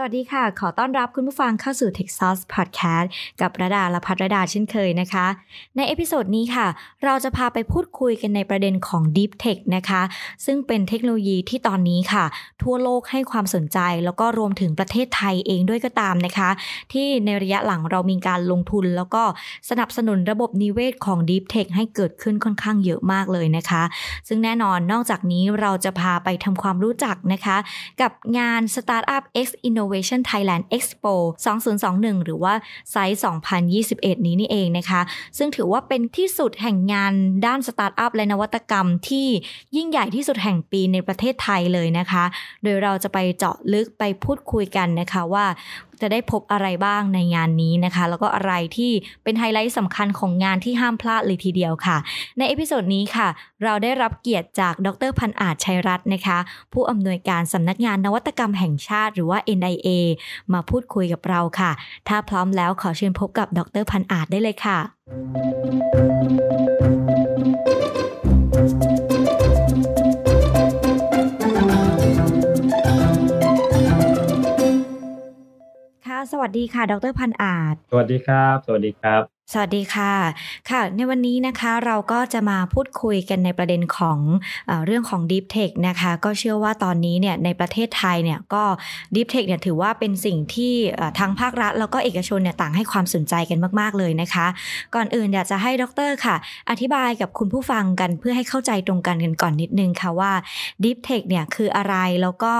สวัสดีค่ะ ขอต้อนรับคุณผู้ฟังเข้าสู่ Techsauce Podcast กับระดาและพัทระดาเช่นเคยนะคะ ใน episode นี้ค่ะ เราจะพาไปพูดคุยกันในประเด็นของ Deep Tech นะคะ ซึ่งเป็นเทคโนโลยีที่ตอนนี้ค่ะ ทั่วโลกให้ความสนใจ แล้วก็รวมถึงประเทศไทยเองด้วยก็ตามนะคะ ที่ในระยะหลังเรามีการลงทุน แล้วก็สนับสนุนระบบนิเวศของ Deep Tech ให้เกิดขึ้นค่อนข้างเยอะมากเลยนะคะ ซึ่งแน่นอนนอกจากนี้เราจะพาไปทำความรู้จักนะคะ กับงาน Startup X Innovation Thailand Expo 2021 หรือว่า SITE 2021 นี้นี่เองนะคะ ซึ่งถือว่าเป็นที่สุดแห่งงานด้านสตาร์ทอัพและนวัตกรรมที่ยิ่งใหญ่ที่สุดแห่งปีในประเทศไทยเลยนะคะ โดยเราจะไปเจาะลึกไปพูดคุยกันนะคะว่า จะได้พบอะไรบ้างในงานนี้นะคะ แล้วก็อะไรที่เป็นไฮไลท์สำคัญของงานที่ห้ามพลาดเลยทีเดียวค่ะ ใน episode นี้ค่ะ เราได้รับเกียรติจากดร.พันธุ์อาจชัยรัตน์นะคะ ผู้อำนวยการสำนักงานนวัตกรรมแห่งชาติหรือว่า NIA มาพูดคุยกับเราค่ะ ถ้าพร้อมแล้วขอเชิญพบกับดร.พันธุ์อาจได้เลยค่ะค่ะ สวัสดีค่ะ ดรพันอาจ สวัสดีครับ สวัสดีครับ สวัสดีค่ะ ค่ะ ในวันนี้นะคะเราก็จะมาพูดคุยกันในประเด็นของเอเรื่องของ Deep Tech นะคะ ก็เชื่อว่าตอนนี้เนี่ยในประเทศไทยเนี่ยก็ Deep Tech เนี่ยถือว่าเป็นสิ่งที่เอ่อทางภาครัฐ แล้วก็เอกชนเนี่ยต่างให้ความสนใจกันมาก ๆ เลยนะคะ ก่อนอื่นอยากจะให้ดรค่ะ อธิบายกับคุณผู้ฟังกันเพื่อให้เข้าใจตรงกันกันก่อนนิดนึงค่ะว่า Deep Tech เนี่ยคืออะไรแล้วก็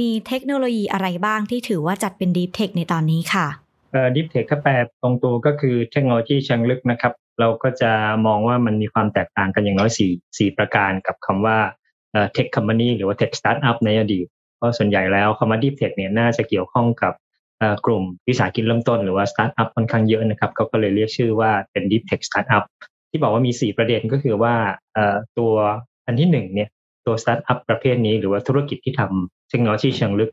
มีเทคโนโลยีอะไรบ้างที่ถือว่าจัดเป็น Deep Tech ในตอนนี้ค่ะ เอ่อ Deep Tech ถ้าแปลตรงตัวก็คือเทคโนโลยีเชิงลึกนะครับ เราก็จะมองว่ามันมีความแตกต่างกันอย่างน้อยสี่สี่ประการกับคำว่าเอ่อ Tech Company หรือว่า Tech Startup ในอดีต เพราะส่วนใหญ่แล้วคำว่า Deep Tech เนี่ยน่าจะเกี่ยวข้องกับกลุ่มวิสาหกิจเริ่มต้นหรือว่า Startup ค่อนข้างเยอะนะครับเขาก็เลยเรียกชื่อว่าเป็น Deep Tech Startup ที่บอกว่ามีสี่ประเด็นก็คือว่าตัวอันที่หนึ่งเนี่ยตัว Startup ประเภทนี้หรือว่าธุรกิจที่ทำเทคโนโลยีเชิงลึก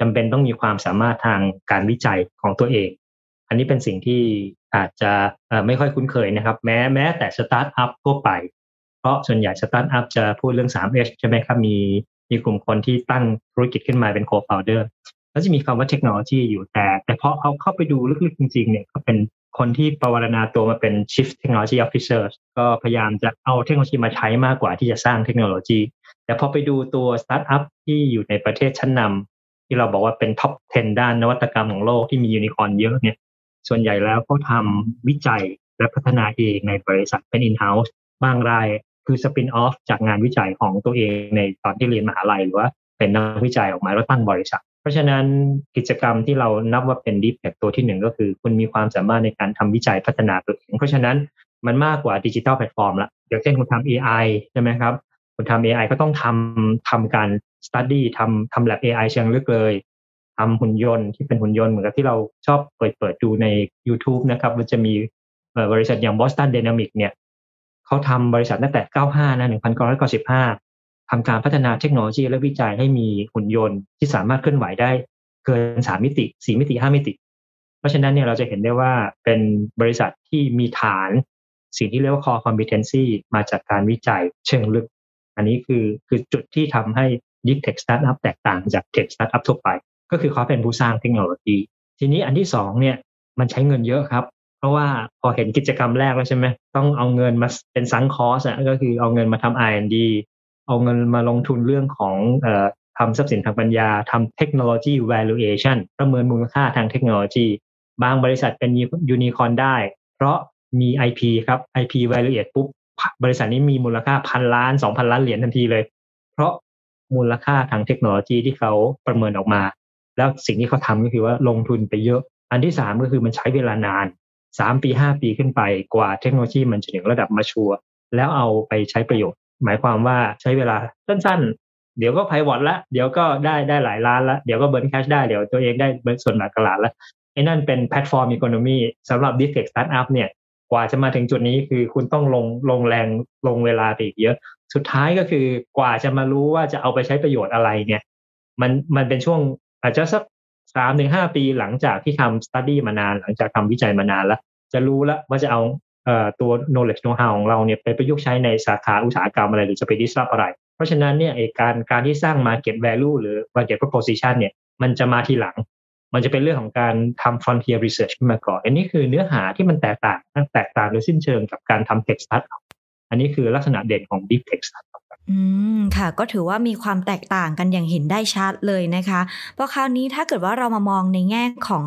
จำเป็นต้องมีความสามารถทางการวิจัยของตัวเอง อันนี้เป็นสิ่งที่อาจจะไม่ค่อยคุ้นเคยนะครับ แม้แม้แต่สตาร์ทอัพทั่วไป เพราะส่วนใหญ่สตาร์ทอัพจะพูดเรื่อง 3H ใช่ไหมครับมีมีกลุ่มคนที่ตั้งธุรกิจขึ้นมาเป็น co-founder แล้วจะมีคำว่าเทคโนโลยีอยู่แต่ แต่พอเอาเข้าไปดูลึกๆจริงๆเนี่ยก็เป็นคนที่ปวารณาตัวมาเป็น Chief Technology Officer ก็พยายามจะเอาเทคโนโลยีมาใช้มากกว่าที่จะสร้างเทคโนโลยี แต่พอไปดูตัวสตาร์ทอัพที่อยู่ในประเทศชั้นนำ ที่เราบอกว่าเป็น top 10 ด้านนวัตกรรมของโลกที่มียูนิคอร์นเยอะเนี่ย ส่วนใหญ่แล้วเขาทำวิจัยและพัฒนาเองในบริษัทเป็น in-house บางรายคือ spin off จากงานวิจัยของตัวเองในตอนที่เรียนมหาลัยหรือว่าเป็นนักวิจัยออกมาแล้วตั้งบริษัท เพราะฉะนั้นกิจกรรมที่เรานับว่าเป็น deep tech ตัวที่หนึ่งก็คือ คุณมีความสามารถในการทำวิจัยพัฒนาตัวเอง เพราะฉะนั้นมันมากกว่าดิจิทัลแพลตฟอร์มละอย่างเช่นคุณทำ AI ใช่ไหมครับ คุณทำ AI ก็ต้องทำทำการ study ทำทำ lab AI เชิงลึกเลยทำหุ่นยนต์ที่เป็นหุ่นยนต์เหมือนกับที่เราชอบเปิดเปิดดูใน YouTube นะครับ มันจะมีบริษัทอย่าง Boston Dynamics เนี่ยเขาทำบริษัทตั้งแต่ 95 นะ 1995ทำการพัฒนาเทคโนโลยีและวิจัยให้มีหุ่นยนต์ที่สามารถเคลื่อนไหวได้เกิน 3 มิติ 4 มิติ 5 มิติ เพราะฉะนั้นเนี่ยเราจะเห็นได้ว่าเป็นบริษัทที่มีฐานสิ่งที่เรียกว่า core competency มาจากการวิจัยเชิงลึก อันนี้คือคือจุดที่ทำให้ Deep Tech Startup แตกต่างจาก Tech Startup ทั่วไป ก็คือเขาเป็นผู้สร้างเทคโนโลยี ทีนี้อันที่สองเนี่ยมันใช้เงินเยอะครับ เพราะว่าพอเห็นกิจกรรมแรกแล้วใช่ไหมต้องเอาเงินมาเป็นซังคอสอะก็คือเอาเงินมาทำ R&D เอาเงินมาลงทุนเรื่องของเอ่อทำทรัพย์สินทางปัญญาทำเทคโนโลยี valuation ประเมินมูลค่าทางเทคโนโลยี บางบริษัทเป็นยูนิคอร์นได้ เพราะมี IP ครับ IP valuate ปุ๊บบริษัทนี้มีมูลค่าพันล้านสองพันล้านเหรียญทันทีเลย เพราะ มูลค่าทางเทคโนโลยีที่เขาประเมินออกมา แล้วสิ่งที่เขาทำก็คือว่าลงทุนไปเยอะ อันที่สามก็คือมันใช้เวลานานสามปีห้าปีขึ้นไปกว่าเทคโนโลยีมันจะถึงระดับมาชัวแล้วเอาไปใช้ประโยชน์ หมายความว่าใช้เวลาสั้นๆ เดี๋ยวก็ pivot ละ เดี๋ยวก็ได้ได้หลายล้านละ เดี๋ยวก็ burn cash ได้ เดี๋ยวตัวเองได้ burn ส่วนแบ่งตลาดละไอ้นั่นเป็น platform economy สำหรับ deep tech startup เนี่ย กว่าจะมาถึงจุดนี้คือคุณต้องลงลงแรงลงเวลาไปอีกเยอะ สุดท้ายก็คือกว่าจะมารู้ว่าจะเอาไปใช้ประโยชน์อะไรเนี่ย มันมันเป็นช่วงอาจจะสักสามถึงห้าปีหลังจากที่ทำ study มานาน หลังจากทำวิจัยมานานแล้ว จะรู้แล้วว่าจะเอาตัว knowledge know how ของเราเนี่ยไปประยุกต์ใช้ในสาขาอุตสาหกรรมอะไรหรือจะไป disrupt อะไร เพราะฉะนั้นเนี่ยการการที่สร้าง market value หรือ market proposition เนี่ยมันจะมาทีหลัง มันจะเป็นเรื่องของการทำ frontier research ขึ้นมาก่อน อันนี้คือเนื้อหาที่มันแตกต่างแตกต่างโดยสิ้นเชิงกับการทำ tech startup อันนี้คือลักษณะเด่นของ deep tech startup อืมค่ะก็ถือว่ามีความแตกต่างกันอย่างเห็นได้ชัดเลยนะคะเพราะคราวนี้ถ้าเกิดว่าเรามามองในแง่ของ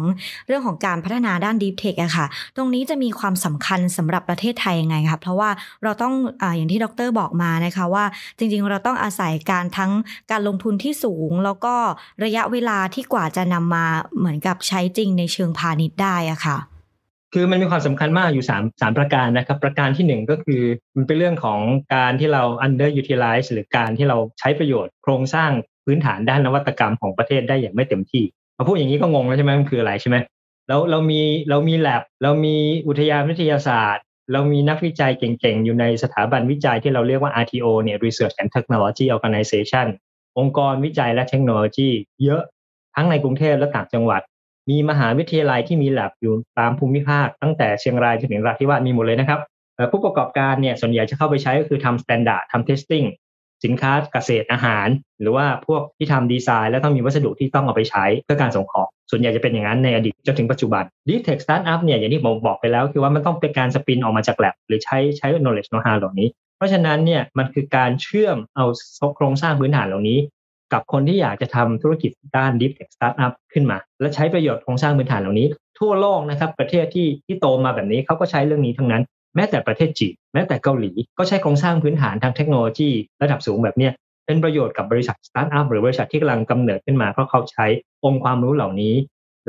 เรื่องของการพัฒนาด้าน Deep Tech อะค่ะ ตรงนี้จะมีความสำคัญสำหรับประเทศไทยยังไงคะเพราะว่าเราต้องออย่างที่ดรบอกมานะคะว่าจริงๆ เราต้องอาศัยการทั้งการลงทุนที่สูง แล้วก็ระยะเวลาที่กว่าจะนำมาเหมือนกับใช้จริงในเชิงพาณิชย์ได้อะค่ะ คือมันมีความสำคัญมากอยู่สามสามประการนะครับ ประการที่หนึ่งก็คือมันเป็นเรื่องของการที่เรา underutilize หรือการที่เราใช้ประโยชน์โครงสร้างพื้นฐานด้านนวัตกรรมของประเทศได้อย่างไม่เต็มที่มาพูดอย่างนี้ก็งงแล้วใช่ไหมมันคืออะไรใช่ไหมเราเรามีเรามี lab เรามีอุทยานวิทยาศาสตร์ เรามีนักวิจัยเก่งๆ อยู่ในสถาบันวิจัยที่เราเรียกว่า RTO เนี่ย Research and Technology Organization องค์กรวิจัยและเทคโนโลยี เยอะทั้งในกรุงเทพและต่างจังหวัด มีมหาวิทยาลัยที่มีแลบอยู่ตามภูมิภาค ตั้งแต่เชียงรายจนถึงนราธิวาสมีหมดเลยนะครับผู้ประกอบการเนี่ยส่วนใหญ่จะเข้าไปใช้ก็คือทำ standard ทำ testingสินค้าเกษตรอาหาร หรือว่าพวกที่ทำดีไซน์แล้วต้องมีวัสดุที่ต้องเอาไปใช้เพื่อการส่งออก ส่วนใหญ่จะเป็นอย่างนั้นในอดีตจนถึงปัจจุบัน deep tech startup เนี่ยอย่างที่ผมบอกไปแล้วคือว่ามันต้องเป็นการ spin ออกมาจากแลบหรือใช้ใช้ knowledge know-how เหล่านี้ เพราะฉะนั้นเนี่ยมันคือการเชื่อมเอาโครงสร้างพื้นฐานเหล่านี้ กับคนที่อยากจะทำธุรกิจด้าน Deep Tech Startup ขึ้นมา และใช้ประโยชน์โครงสร้างพื้นฐานเหล่านี้ ทั่วโลกนะครับประเทศที่ที่โตมาแบบนี้เขาก็ใช้เรื่องนี้ทั้งนั้น แม้แต่ประเทศจีนแม้แต่เกาหลีก็ใช้โครงสร้างพื้นฐานทางเทคโนโลยีระดับสูงแบบนี้เป็นประโยชน์กับบริษัทสตาร์ทอัพหรือบริษัทที่กำลังกำเนิดขึ้นมาเพราะเขาใช้องค์ความรู้เหล่านี้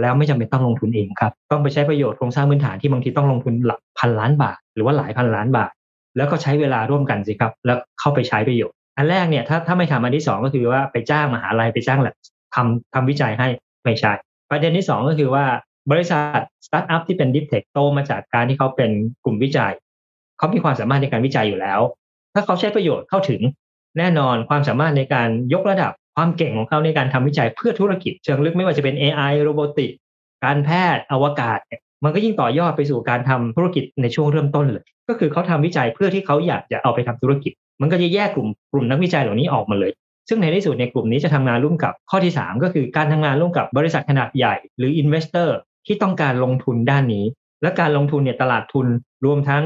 แล้วไม่จำเป็นต้องลงทุนเองครับต้องไปใช้ประโยชน์โครงสร้างพื้นฐานที่บางทีต้องลงทุนหลักพันล้านบาท หรือว่าหลายพันล้านบาท แล้วก็ใช้เวลาร่วมกันสิครับ แล้วเข้าไปใช้ประโยชน์ อันแรกเนี่ยถ้าถ้าไม่ทำอันที่สองก็คือว่าไปจ้างมหาลัยไปจ้างแหละทำทำวิจัยให้ไม่ใช่ประเด็นที่สองก็คือว่าบริษัทสตาร์ทอัพที่เป็น deep tech โตมาจากการที่เขาเป็นกลุ่มวิจัย เขามีความสามารถในการวิจัยอยู่แล้ว ถ้าเขาใช้ประโยชน์เข้าถึงแน่นอนความสามารถในการยกระดับความเก่งของเขาในการทำวิจัยเพื่อธุรกิจ เชิงลึกไม่ว่าจะเป็น AI robotic การแพทย์อวกาศ มันก็ยิ่งต่อยอดไปสู่การทำธุรกิจในช่วงเริ่มต้นเลย ก็คือเขาทำวิจัยเพื่อที่เขาอยากจะเอาไปทำธุรกิจ มันก็จะแยกกลุ่มกลุ่มนักวิจัยเหล่านี้ออกมาเลย ซึ่งในที่สุดในกลุ่มนี้จะทำงานร่วมกับข้อที่ 3 ก็คือการทำงานร่วมกับบริษัทขนาดใหญ่หรือ investorที่ต้องการลงทุนด้านนี้ และการลงทุนเนี่ยตลาดทุนรวมทั้ง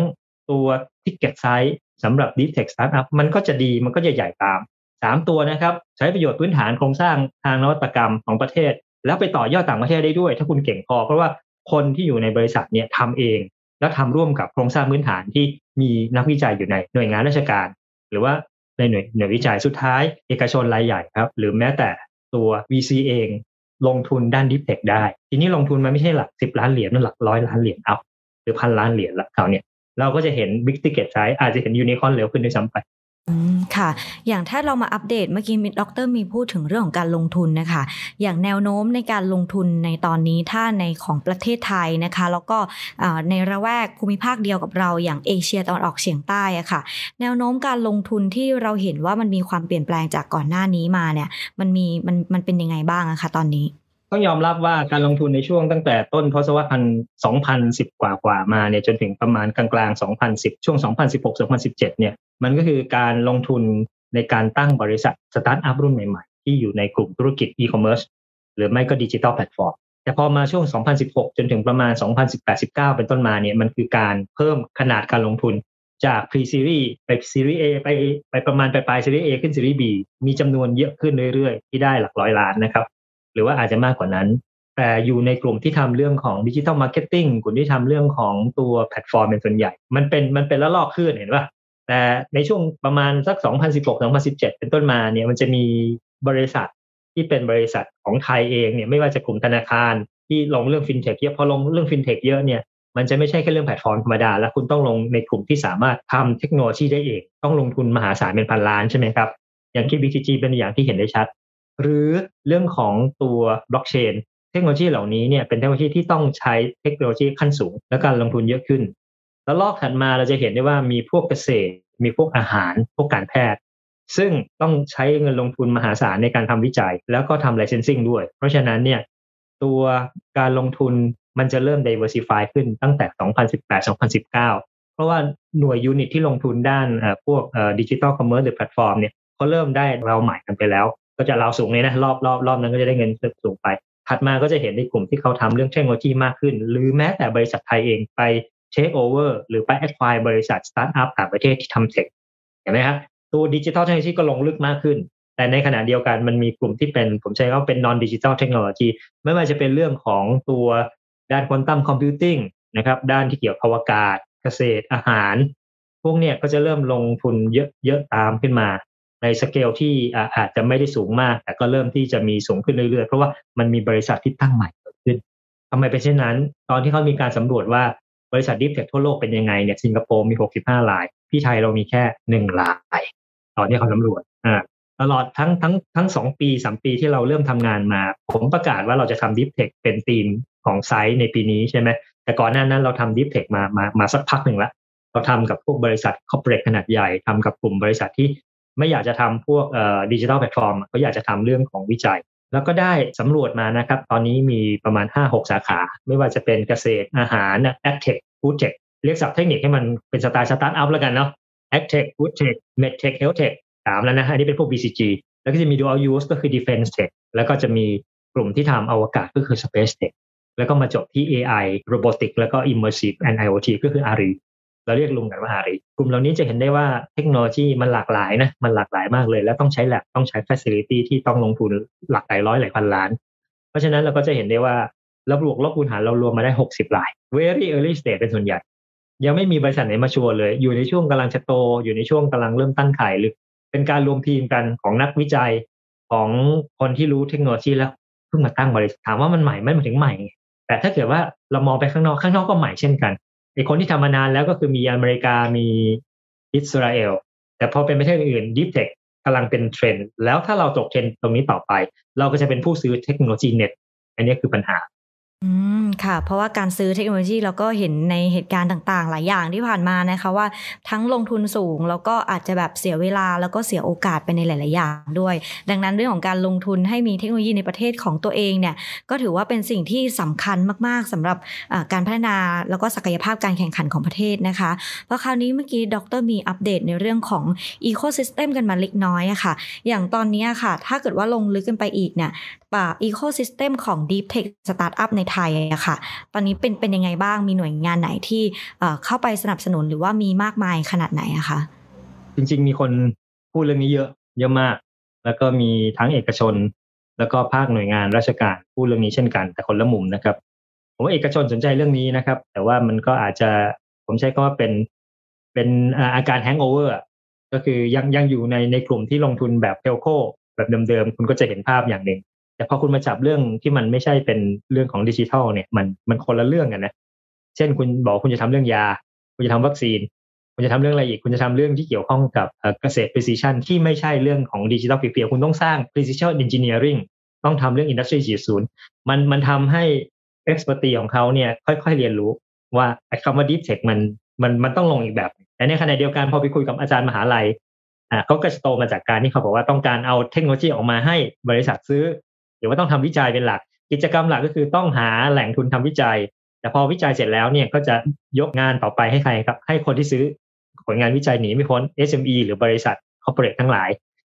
ตัว ticket size สำหรับ Deep Tech Startup มันก็จะดีมันก็จะใหญ่ตาม 3 ตัวนะครับ ใช้ประโยชน์พื้นฐานโครงสร้างทางนวัตกรรมของประเทศ แล้วไปต่อยอดต่างประเทศได้ด้วย ถ้าคุณเก่งพอ เพราะว่าคนที่อยู่ในบริษัทเนี่ยทำเอง แล้วทำร่วมกับโครงสร้างพื้นฐานที่มีนักวิจัยอยู่ในหน่วยงานราชการ หรือว่าในหน่วยหน่วยวิจัยสุดท้าย เอกชนรายใหญ่ครับ หรือแม้แต่ตัว VC เองลงทุนด้าน deep tech ได้ ทีนี้ลงทุนมันไม่ใช่หลักสิบล้านเหรียญนั่นหลักร้อยล้านเหรียญเอาหรือพันล้านเหรียญละเขาเนี่ยเราก็จะเห็น big ticket size อาจจะเห็นยูนิคอนเร็วขึ้นด้วยซ้ำไป ค่ะ อย่างถ้าเรามาอัปเดตเมื่อกี้มิดด็อกเตอร์มีพูดถึงเรื่องของการลงทุนนะคะ อย่างแนวโน้มในการลงทุนในตอนนี้ถ้าในของประเทศไทยนะคะ แล้วก็ในระแวกภูมิภาคเดียวกับเราอย่างเอเชียตะวันออกเฉียงใต้อะค่ะ แนวโน้มการลงทุนที่เราเห็นว่ามันมีความเปลี่ยนแปลงจากก่อนหน้านี้มาเนี่ย มันมีมันมันเป็นยังไงบ้างอะคะตอนนี้ต้องยอมรับว่าการลงทุนในช่วงตั้งแต่ต้นทศวรรษสองพันสิบกว่ากว่ามาเนี่ยจนถึงประมาณกลางกลางสองพันสิบช่วงสองพันสิบหกสองพันสิบเจ็ดเนี่ย มันก็คือการลงทุนในการตั้งบริษัทสตาร์ทอัพรุ่นใหม่ๆ ที่อยู่ในกลุ่มธุรกิจอีคอมเมิร์ซหรือไม่ก็ digital platform แต่พอมาช่วง 2016 จนถึงประมาณ 2018-19 เป็นต้นมาเนี่ยมันคือการเพิ่มขนาดการลงทุนจาก Pre Series ไป Series A ไปไปประมาณปลาย Series A ขึ้น Series B มีจำนวนเยอะขึ้นเรื่อยๆ ที่ได้หลักร้อยล้านนะครับ หรือว่าอาจจะมากกว่านั้น แต่อยู่ในกลุ่มที่ทำเรื่องของ digital marketing กลุ่มที่ทำเรื่องของตัวแพลตฟอร์มเป็นส่วนใหญ่ มันเป็นมันเป็นระลอกขึ้นเห็นป่ะ แต่ในช่วงประมาณสัก 2016-2017 เป็นต้นมาเนี่ยมันจะมีบริษัทที่เป็นบริษัทของไทยเองเนี่ยไม่ว่าจะกลุ่มธนาคารที่ลงเรื่องฟินเทคเยอะพอลงเรื่องฟินเทคเยอะเนี่ยมันจะไม่ใช่แค่เรื่องแพลตฟอร์มธรรมดา แล้วคุณต้องลงในกลุ่มที่สามารถทำเทคโนโลยีได้เอง ต้องลงทุนมหาศาลเป็นพันล้านใช่ไหมครับ อย่างที่ BTG เป็นอย่างที่เห็นได้ชัด หรือเรื่องของตัวบล็อกเชนเทคโนโลยีเหล่านี้เนี่ยเป็นเทคโนโลยีที่ต้องใช้เทคโนโลยีขั้นสูง และการลงทุนเยอะขึ้น แล้วลอกถัดมาเราจะเห็นได้ว่ามีพวกเกษตร มีพวกอาหาร พวกการแพทย์ ซึ่งต้องใช้เงินลงทุนมหาศาลในการทำวิจัย แล้วก็ทำ licensing ด้วย เพราะฉะนั้นเนี่ยตัวการลงทุนมันจะเริ่ม diversify ขึ้นตั้งแต่ 2018-2019 เพราะว่าหน่วย unit ที่ลงทุนด้านพวก digital commerce หรือแพลตฟอร์มเนี่ยเขาเริ่มได้ราวด์ใหม่กันไปแล้ว ก็จะราวด์สูงเลยนะรอบรอบรอบนั้นก็จะได้เงินสูงไป ถัดมาก็จะเห็นในกลุ่มที่เขาทำเรื่องเทคโนโลยีมากขึ้น หรือแม้แต่บริษัทไทยเองไป เทคโอเวอร์หรือไปแอดไฟบริษัทสตาร์ทอัพต่างประเทศที่ทำ tech เห็นไหมครับตัว digital technology ก็ลงลึกมากขึ้น แต่ในขณะเดียวกันมันมีกลุ่มที่เป็นผมใช้คำว่าเป็น non digital technology ไม่ว่าจะเป็นเรื่องของตัวด้านควอนตัมคอมพิวติ้งนะครับด้านที่เกี่ยวกับอวกาศ เกษตรอาหาร พวกเนี้ยก็จะเริ่มลงทุนเยอะเยอะตามขึ้นมา ในสเกลที่อาจจะไม่ได้สูงมาก แต่ก็เริ่มที่จะมีสูงขึ้นเรื่อยๆ เพราะว่ามันมีบริษัทที่ตั้งใหม่เกิดขึ้นทำไมเป็นเช่นนั้น ตอนที่เขามีการสำรวจว่า บริษัทดิฟเทคทั่วโลกเป็นยังไงเนี่ยสิงคโปร์มี 65 ราย ที่ไทยเรามีแค่หนึ่งรายตอนที่เขาสำรวจอ่าตลอดทั้งทั้งทั้งสองปีสามปีที่เราเริ่มทำงานมา ผมประกาศว่าเราจะทำ deep tech เป็นทีมของไซต์ในปีนี้ใช่ไหมแต่ก่อนหน้านั้นเราทำ deep tech มามามาสักพักหนึ่งแล้วเราทำกับพวกบริษัท corporate ขนาดใหญ่ทำกับกลุ่มบริษัทที่ไม่อยากจะทำพวกเอ่อ digital platform เขาอยากจะทำเรื่องของวิจัย แล้วก็ได้สำรวจมานะครับ ตอนนี้มีประมาณ 5-6 สาขา ไม่ว่าจะเป็นเกษตรอาหาร ag tech food tech เรียกศัพท์เทคนิคให้มันเป็นสไตล์สตาร์ทอัพแล้วกันเนาะ ag tech food tech med tech health techสามแล้วนะฮะอันนี้เป็นพวก BCG แล้วก็จะมี dual use ก็คือ defense tech แล้วก็จะมีกลุ่มที่ทำอวกาศก็คือ space tech แล้วก็มาจบที่ AI robotic แล้วก็ immersive and IoT ก็คือ ARI เราเรียกรวมกันว่า ARI กลุ่มเหล่านี้จะเห็นได้ว่าเทคโนโลยีมันหลากหลายนะมันหลากหลายมากเลย แล้วต้องใช้แลบต้องใช้ facility ที่ต้องลงทุนหลักหลายร้อยหลายพันล้าน เพราะฉะนั้นเราก็จะเห็นได้ว่าเราบวกลบคูณหารเรารวมมาได้ 60ราย very early stage เป็นส่วนใหญ่ ยังไม่มีบริษัทไหน mature เลย อยู่ในช่วงกำลังจะโต อยู่ในช่วงกำลังเริ่มตั้งไข่หรือ เป็นการรวมทีมกันของนักวิจัยของคนที่รู้เทคโนโลยีแล้วเพิ่งมาตั้งบริษัทถามว่ามันใหม่ไม่มาถึงใหม่ แต่ถ้าเกิดว่าเรามองไปข้างนอกข้างนอกก็ใหม่เช่นกัน ไอคนที่ทำมานานแล้วก็คือมีอเมริกามีอิสราเอล แต่พอเป็นประเทศอื่น deep tech กำลังเป็นเทรนด์แล้วถ้าเราตกเทรนด์ตรงนี้ต่อไป เราก็จะเป็นผู้ซื้อเทคโนโลยีเน็ตอันนี้คือปัญหา อืมค่ะ เพราะว่าการซื้อเทคโนโลยีเราก็เห็นในเหตุการณ์ต่างๆ หลายอย่างที่ผ่านมานะคะว่าทั้งลงทุนสูง แล้วก็อาจจะแบบเสียเวลาแล้วก็เสียโอกาสไปในหลาย ๆ อย่างด้วย ดังนั้นเรื่องของการลงทุนให้มีเทคโนโลยีในประเทศของตัวเองเนี่ยก็ถือว่าเป็นสิ่งที่สำคัญมากๆสำหรับการพัฒนาแล้วก็ศักยภาพการแข่งขันของประเทศนะคะเพราะคราวนี้เมื่อกี้ดรมีอัปเดตในเรื่องของอีโคซิสเต็มกันมาเล็กน้อยอะค่ะ อย่างตอนนี้ค่ะ ถ้าเกิดว่าลงลึกกันไปอีกเนี่ยอ่า ecosystem ของ Deep Tech Startup ในไทยอะค่ะ ตอนนี้เป็นเป็นยังไงบ้างมีหน่วยงานไหนที่เข้าไปสนับสนุนหรือว่ามีมากมายขนาดไหนอะคะจริง ๆ มีคนพูดเรื่องนี้เยอะเยอะมาก แล้วก็มีทั้งเอกชน แล้วก็ภาคหน่วยงานราชการพูดเรื่องนี้เช่นกัน แต่คนละมุมนะครับผมว่าเอกชนสนใจเรื่องนี้นะครับ แต่ว่ามันก็อาจจะผมใช้คำว่าเป็นเป็นอาการ hangover ก็คือยังยังอยู่ในในกลุ่มที่ลงทุนแบบ telcoแบบเดิมๆ คุณก็จะเห็นภาพอย่างหนึ่ง แต่พอคุณมาจับเรื่องที่มันไม่ใช่เป็นเรื่องของดิจิทัลเนี่ยมันมันคนละเรื่องกันนะเช่นคุณบอกคุณจะทำเรื่องยา คุณจะทำวัคซีน คุณจะทำเรื่องอะไรอีก คุณจะทำเรื่องที่เกี่ยวข้องกับเกษตร precision ที่ไม่ใช่เรื่องของดิจิทัลเพียวคุณต้องสร้าง precision engineering ต้องทำเรื่อง industry 4.0 มันมันทำให้ expertise ของเขาเนี่ยค่อยๆเรียนรู้ว่าไอ้คำว่า deep tech มันมันมันต้องลงอีกแบบแต่ในขณะเดียวกันพอไปคุยกับอาจารย์มหาลัยอ่าเขาก็จะโตมาจากการที่เขาบอกว่าต้องการเอาเทคโนโลยีออกมาให้บริษัทซื้อ หรือว่าต้องทำวิจัยเป็นหลัก กิจกรรมหลักก็คือต้องหาแหล่งทุนทำวิจัย แต่พอวิจัยเสร็จแล้วเนี่ยก็จะยกงานต่อไปให้ใครครับ ให้คนที่ซื้อผลงานวิจัยหนีไม่พ้น SME หรือบริษัทคอร์เปอเรททั้งหลาย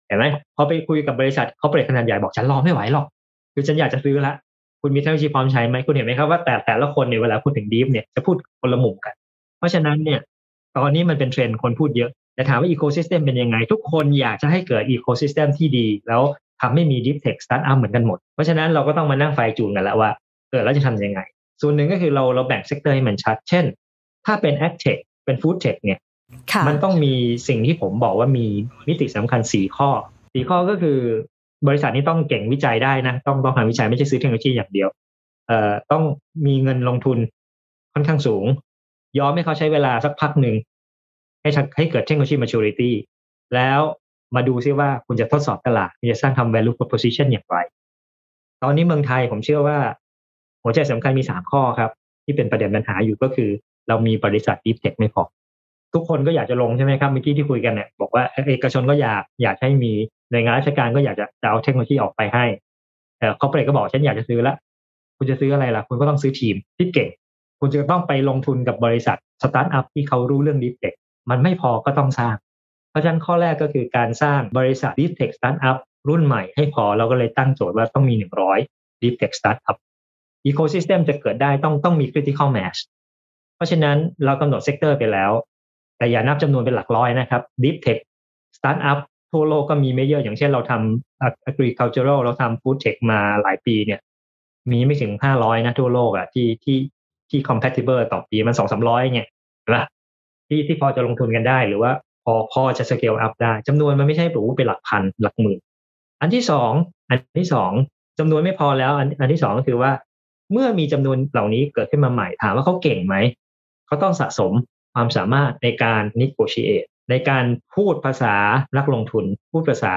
เห็นไหมพอไปคุยกับบริษัทคอร์เปอเรทขนาดใหญ่บอกฉันรอไม่ไหวหรอกคือฉันอยากจะซื้อละคุณมีเทคโนโลยีพร้อมใช้ไหมคุณเห็นไหมครับว่าแต่แต่ละคนในเวลาพูดถึงดีฟเนี่ยจะพูดคนละมุมกัน เพราะฉะนั้นเนี่ยตอนนี้มันเป็นเทรนด์คนพูดเยอะแต่ถามว่า ecosystem เป็นยังไง ทุกคนอยากจะให้เกิด ecosystem ที่ดี แล้ว ทำให้มี deep tech startup เหมือนกันหมด เพราะฉะนั้นเราก็ต้องมานั่ง fine-tune กันแล้วว่าเออแล้วจะทำยังไง ส่วนหนึ่งก็คือเราเราแบ่ง sector ให้มันชัด เช่น ถ้าเป็น ag tech เป็น food tech เนี่ยมันต้องมีสิ่งที่ผมบอกว่ามีมิติสำคัญสี่ข้อสี่ข้อก็คือบริษัทนี้ต้องเก่งวิจัยได้นะ ต้องต้องทำวิจัยไม่ใช่ซื้อเทคโนโลยีอย่างเดียวเอ่อต้องมีเงินลงทุนค่อนข้างสูง ยอมให้เขาใช้เวลาสักพักหนึ่งให้ให้เกิดเทคโนโลยี maturity แล้ว มาดูซิว่าคุณจะทดสอบตลาดคุณจะสร้างทำ value proposition อย่างไร ตอนนี้เมืองไทยผมเชื่อว่า หัวใจสำคัญมีสามข้อครับ ที่เป็นประเด็นปัญหาอยู่ก็คือ เรามีบริษัท deep tech ไม่พอ ทุกคนก็อยากจะลงใช่ไหมครับเมื่อกี้ที่คุยกันเนี่ยบอกว่าเอกชนก็อยากอยากให้มีหน่วยงานราชการก็อยากจะจะเอาเทคโนโลยีออกไปให้แต่คอร์เปอเรทก็บอกฉันอยากจะซื้อละคุณจะซื้ออะไรล่ะ คุณก็ต้องซื้อทีมที่เก่ง คุณจะต้องไปลงทุนกับบริษัทสตาร์ทอัพที่เขารู้เรื่อง Deep Tech มันไม่พอก็ต้องสร้าง เพราะฉะนั้นข้อแรกก็คือการสร้างบริษัท Deep Tech Startup รุ่นใหม่ให้พอเราก็เลยตั้งโจทย์ว่าต้องมี 100 Deep Tech Startup Ecosystem จะเกิดได้ต้องต้องมี Critical Mass เพราะฉะนั้นเรากำหนด sector ไปแล้ว แต่อย่านับจำนวนเป็นหลักร้อยนะครับ Deep Tech Startup ทั่วโลกก็มีไม่เยอะอย่างเช่นเราทำ agricultural เราทำ food tech มาหลายปีเนี่ย มีไม่ถึงห้าร้อยนะทั่วโลกอะที่ที่ที่ compatible ต่อปีมันสองสามร้อยเนี่ยนะที่ที่พอจะลงทุนกันได้หรือว่า พอพอจะ scale up ได้จำนวนมันไม่ใช่แบบเป็นหลักพันหลักหมื่นอันที่สองอันที่สองจำนวนไม่พอแล้ว อันอันที่สองก็คือว่า เมื่อมีจำนวนเหล่านี้เกิดขึ้นมาใหม่ถามว่าเขาเก่งไหมเขาต้องสะสมความสามารถในการ negotiate ในการพูดภาษานักลงทุน พูดภาษา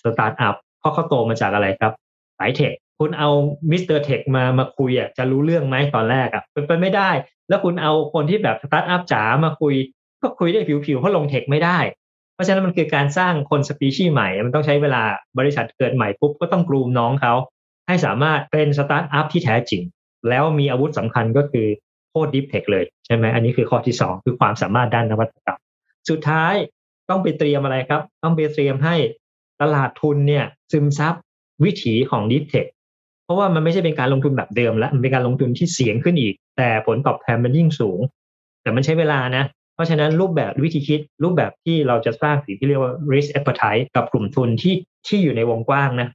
สตาร์ทอัพเพราะเขาโตมาจากอะไรครับสาย tech คุณเอา Mister Tech มามาคุยอะจะรู้เรื่องไหมตอนแรกอะเป็นไปไม่ได้ แล้วคุณเอาคนที่แบบสตาร์ทอัพจ๋ามาคุย ก็คุยได้ผิวๆเพราะลง tech ไม่ได้ เพราะฉะนั้นมันคือการสร้างคนสปีชีส์ใหม่ มันต้องใช้เวลาบริษัทเกิดใหม่ปุ๊บก็ต้อง groom น้องเขา ให้สามารถเป็นสตาร์ทอัพที่แท้จริง แล้วมีอาวุธสำคัญก็คือโคตร deep tech เลยใช่ไหมอันนี้คือข้อที่สองคือความสามารถด้านนวัตกรรมสุดท้ายต้องไปเตรียมอะไรครับ ต้องไปเตรียมให้ตลาดทุนเนี่ยซึมซับวิถีของ deep tech เพราะว่ามันไม่ใช่เป็นการลงทุนแบบเดิมแล้ว มันเป็นการลงทุนที่เสี่ยงขึ้นอีก แต่ผลตอบแทนมันยิ่งสูง แต่มันใช้เวลานะ เพราะฉะนั้นรูปแบบวิธีคิดรูปแบบที่เราจะสร้างสิ่งที่เรียกว่า risk appetite กับกลุ่มทุนที่ที่อยู่ในวงกว้างนะ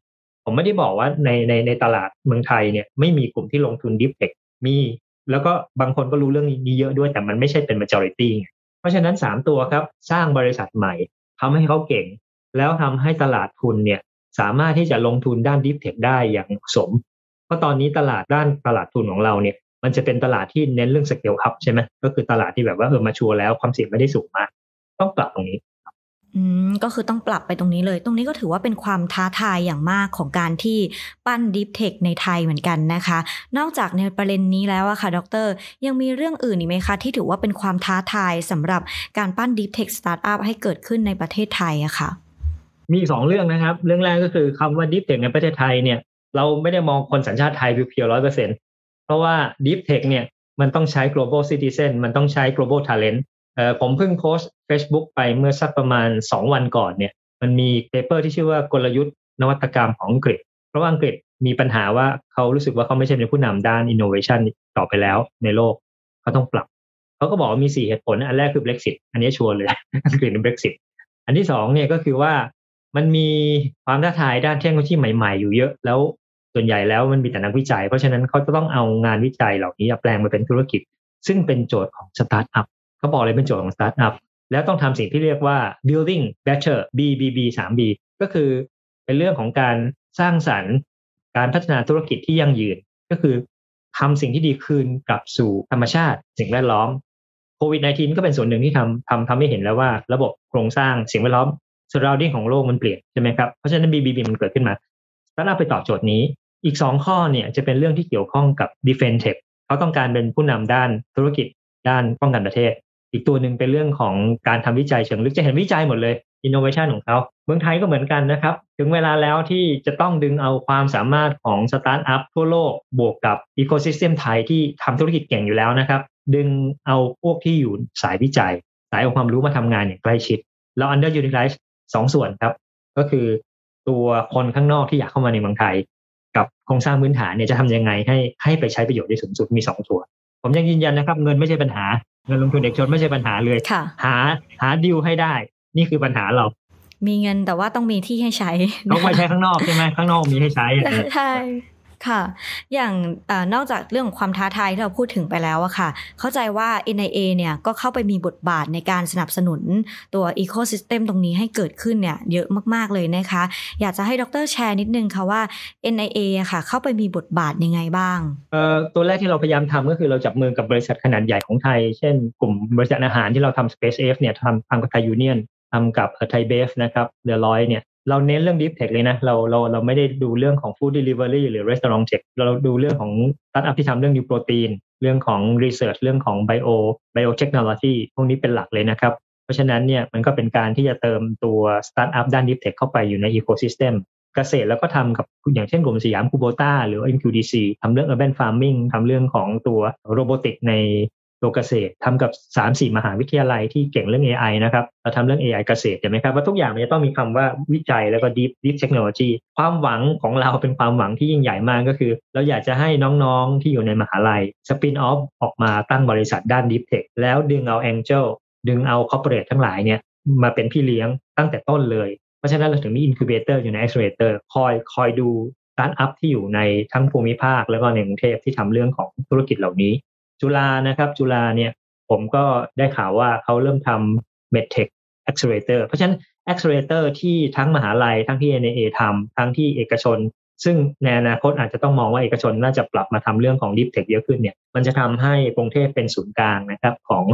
ผมไม่ได้บอกว่าในในในตลาดเมืองไทยเนี่ยไม่มีกลุ่มที่ลงทุน deep tech มีแล้วก็บางคนก็รู้เรื่องนี้เยอะด้วยแต่มันไม่ใช่เป็น majority เพราะฉะนั้น 3 ตัวครับสร้างบริษัทใหม่ทำให้เขาเก่ง แล้วทำให้ตลาดทุนเนี่ยสามารถที่จะลงทุนด้าน deep tech ได้อย่างสม เพราะตอนนี้ตลาดด้านตลาดทุนของเราเนี่ย มันจะเป็นตลาดที่เน้นเรื่อง scale up ใช่ไหมก็คือตลาดที่แบบว่าเออ mature แล้วความเสี่ยงไม่ได้สูงมาก ต้องปรับตรงนี้อืมก็คือต้องปรับไปตรงนี้เลย ตรงนี้ก็ถือว่าเป็นความท้าทายอย่างมากของการที่ปั้น deep tech ในไทยเหมือนกันนะคะ นอกจากในประเด็นนี้แล้วอะค่ะดร ยังมีเรื่องอื่นอีกไหมคะ ที่ถือว่าเป็นความท้าทายสำหรับการปั้น deep tech สตาร์ทอัพให้เกิดขึ้นในประเทศไทยอะค่ะ มีสองเรื่องนะครับ เรื่องแรกก็คือคำว่า deep tech ในประเทศไทยเนี่ย เราไม่ได้มองคนสัญชาติไทย pure ๆร้อยเปอร์เซ็น เพราะว่า deep tech เนี่ยมันต้องใช้ global citizen มันต้องใช้ global talent เอ่อผมเพิ่งโพสต์ Facebook ไปเมื่อสักประมาณ 2 วันก่อนเนี่ยมันมี paper ที่ชื่อว่ากลยุทธ์นวัตกรรมของอังกฤษ เพราะว่าอังกฤษมีปัญหาว่าเขารู้สึกว่าเขาไม่ใช่เป็นผู้นำด้าน innovation ต่อไปแล้วในโลกเขาต้องปรับ เขาก็บอกว่ามี 4 เหตุผล อันแรกคือ Brexit อันนี้ชัวร์เลย อังกฤษเป็น Brexit อันที่สองเนี่ยก็คือว่ามันมีความท้าทายด้านเทคโนโลยีใหม่ ๆ อยู่เยอะ แล้ว ส่วนใหญ่แล้วมันมีแต่นักวิจัย เพราะฉะนั้นเขาจะต้องเอางานวิจัยเหล่านี้แปลงมาเป็นธุรกิจ ซึ่งเป็นโจทย์ของสตาร์ทอัพเขาบอกเลยเป็นโจทย์ของสตาร์ทอัพแล้วต้องทำสิ่งที่เรียกว่า building back better BBB 3B ก็คือเป็นเรื่องของการสร้างสรรค์ การพัฒนาธุรกิจที่ยั่งยืน ก็คือทำสิ่งที่ดีคืนกลับสู่ธรรมชาติ สิ่งแวดล้อมโควิด -19 ก็เป็นส่วนหนึ่งที่ทำทำทำให้เห็นแล้วว่า ระบบโครงสร้างสิ่งแวดล้อม surrounding ของโลกมันเปลี่ยนใช่ไหมครับ เพราะฉะนั้น BBB มันเกิดขึ้นมา สตาร์ทอัพไปตอบโจทย์นี้ อีก 2 ข้อเนี่ยจะเป็นเรื่องที่เกี่ยวข้องกับ defense tech เขาต้องการเป็นผู้นำด้านธุรกิจด้านป้องกันประเทศ อีกตัวหนึ่งเป็นเรื่องของการทำวิจัยเชิงลึกจะเห็นวิจัยหมดเลย innovation ของเขาเมืองไทยก็เหมือนกันนะครับ ถึงเวลาแล้วที่จะต้องดึงเอาความสามารถของสตาร์ทอัพทั่วโลก บวกกับ ecosystem ไทยที่ทำธุรกิจเก่งอยู่แล้วนะครับ ดึงเอาพวกที่อยู่สายวิจัย สายองค์ความรู้มาทำงานอย่างใกล้ชิดเรา under utilize สองส่วนครับ ก็คือ ตัวคนข้างนอกที่อยากเข้ามาในเมืองไทย กับโครงสร้างพื้นฐานเนี่ยจะทำยังไงให้ให้ไปใช้ประโยชน์ได้สูงสุดมีสองส่วนผมยังยืนยันนะครับ เงินไม่ใช่ปัญหาเงินลงทุนเอกชนไม่ใช่ปัญหาเลยค่ะหาหาดิวให้ได้ นี่คือปัญหาเรา มีเงินแต่ว่าต้องมีที่ให้ใช้ต้องไปใช้ข้างนอกใช่ไหมข้างนอกมีให้ใช้ใช่ ค่ะ อย่างอนอกจากเรื่องของความท้าทายที่เราพูดถึงไปแล้วอะค่ะ เข้าใจว่า NIA เนี่ยก็เข้าไปมีบทบาทในการสนับสนุนตัว Ecosystem ตรงนี้ให้เกิดขึ้นเนี่ยเยอะมาก ๆ เลยนะคะ อยากจะให้ดรแชร์นิดนึงค่ะว่า NIA อะค่ะ เข้าไปมีบทบาทยังไงบ้างตัวแรกที่เราพยายามทำก็คือเราจับมือกับบริษัทขนาดใหญ่ของไทย เช่น กลุ่มบริษัทอาหารที่เราทำ Space F เนี่ยทำทำกับไทยยูเนียนทำกับไทยเบฟนะครับเดอร้อยเนี่ยเราเน้นเรื่อง Deep Tech เลยนะ เราเราเราไม่ได้ดูเรื่องของ Food Delivery หรือ Restaurant Tech เราดูเรื่องของสตาร์ทอัพที่ทำเรื่อง New Protein เรื่องของ Research เรื่องของ Bio Biotechnology พวกนี้เป็นหลักเลยนะครับ เพราะฉะนั้นเนี่ยมันก็เป็นการที่จะเติมตัวสตาร์ทอัพด้าน Deep Tech เข้าไปอยู่ใน Ecosystem เกษตรแล้วก็ทำกับอย่างเช่นกลุ่มสยามคูโบต้าหรือ MQDC ทำเรื่อง urban farming ทำเรื่องของตัว robotic ใน ตัวเกษตรทำกับ3-4มสี่มหาวิทยาลัยที่เก่งเรื่อง AI นะครับเราทำเรื่อง AI เกษตรเห็นไหมครับว่าทุกอย่างมันจะต้องมีคำว่าวิจัยแล้วก็ deep deep technology ความหวังของเราเป็นความหวังที่ยิ่งใหญ่มากก็คือ เราอยากจะให้น้องๆที่อยู่ในมหาลัย spin-off ออกมาตั้งบริษัทด้าน deep tech แล้วดึงเอา angel ดึงเอา corporate ทั้งหลายเนี่ยมาเป็นพี่เลี้ยงตั้งแต่ต้นเลย เพราะฉะนั้นเราถึงมี incubator อยู่ใน accelerator คอยคอยดูสตาร์ทอัพที่อยู่ในทั้งภูมิภาคแล้วก็ในกรุงเทพที่ทำเรื่องของธุรกิจเหล่านี้ จุฬานะครับ จุฬาเนี่ยผมก็ได้ข่าวว่าเขาเริ่มทำ medtech accelerator เพราะฉะนั้น accelerator ที่ทั้งมหาลัยทั้งที่ NIA ทำทั้งที่เอกชน ซึ่งในอนาคตอาจจะต้องมองว่าเอกชนน่าจะปรับมาทำเรื่องของ deep tech เยอะขึ้นเนี่ยมันจะทำให้กรุงเทพเป็นศูนย์กลางนะครับของ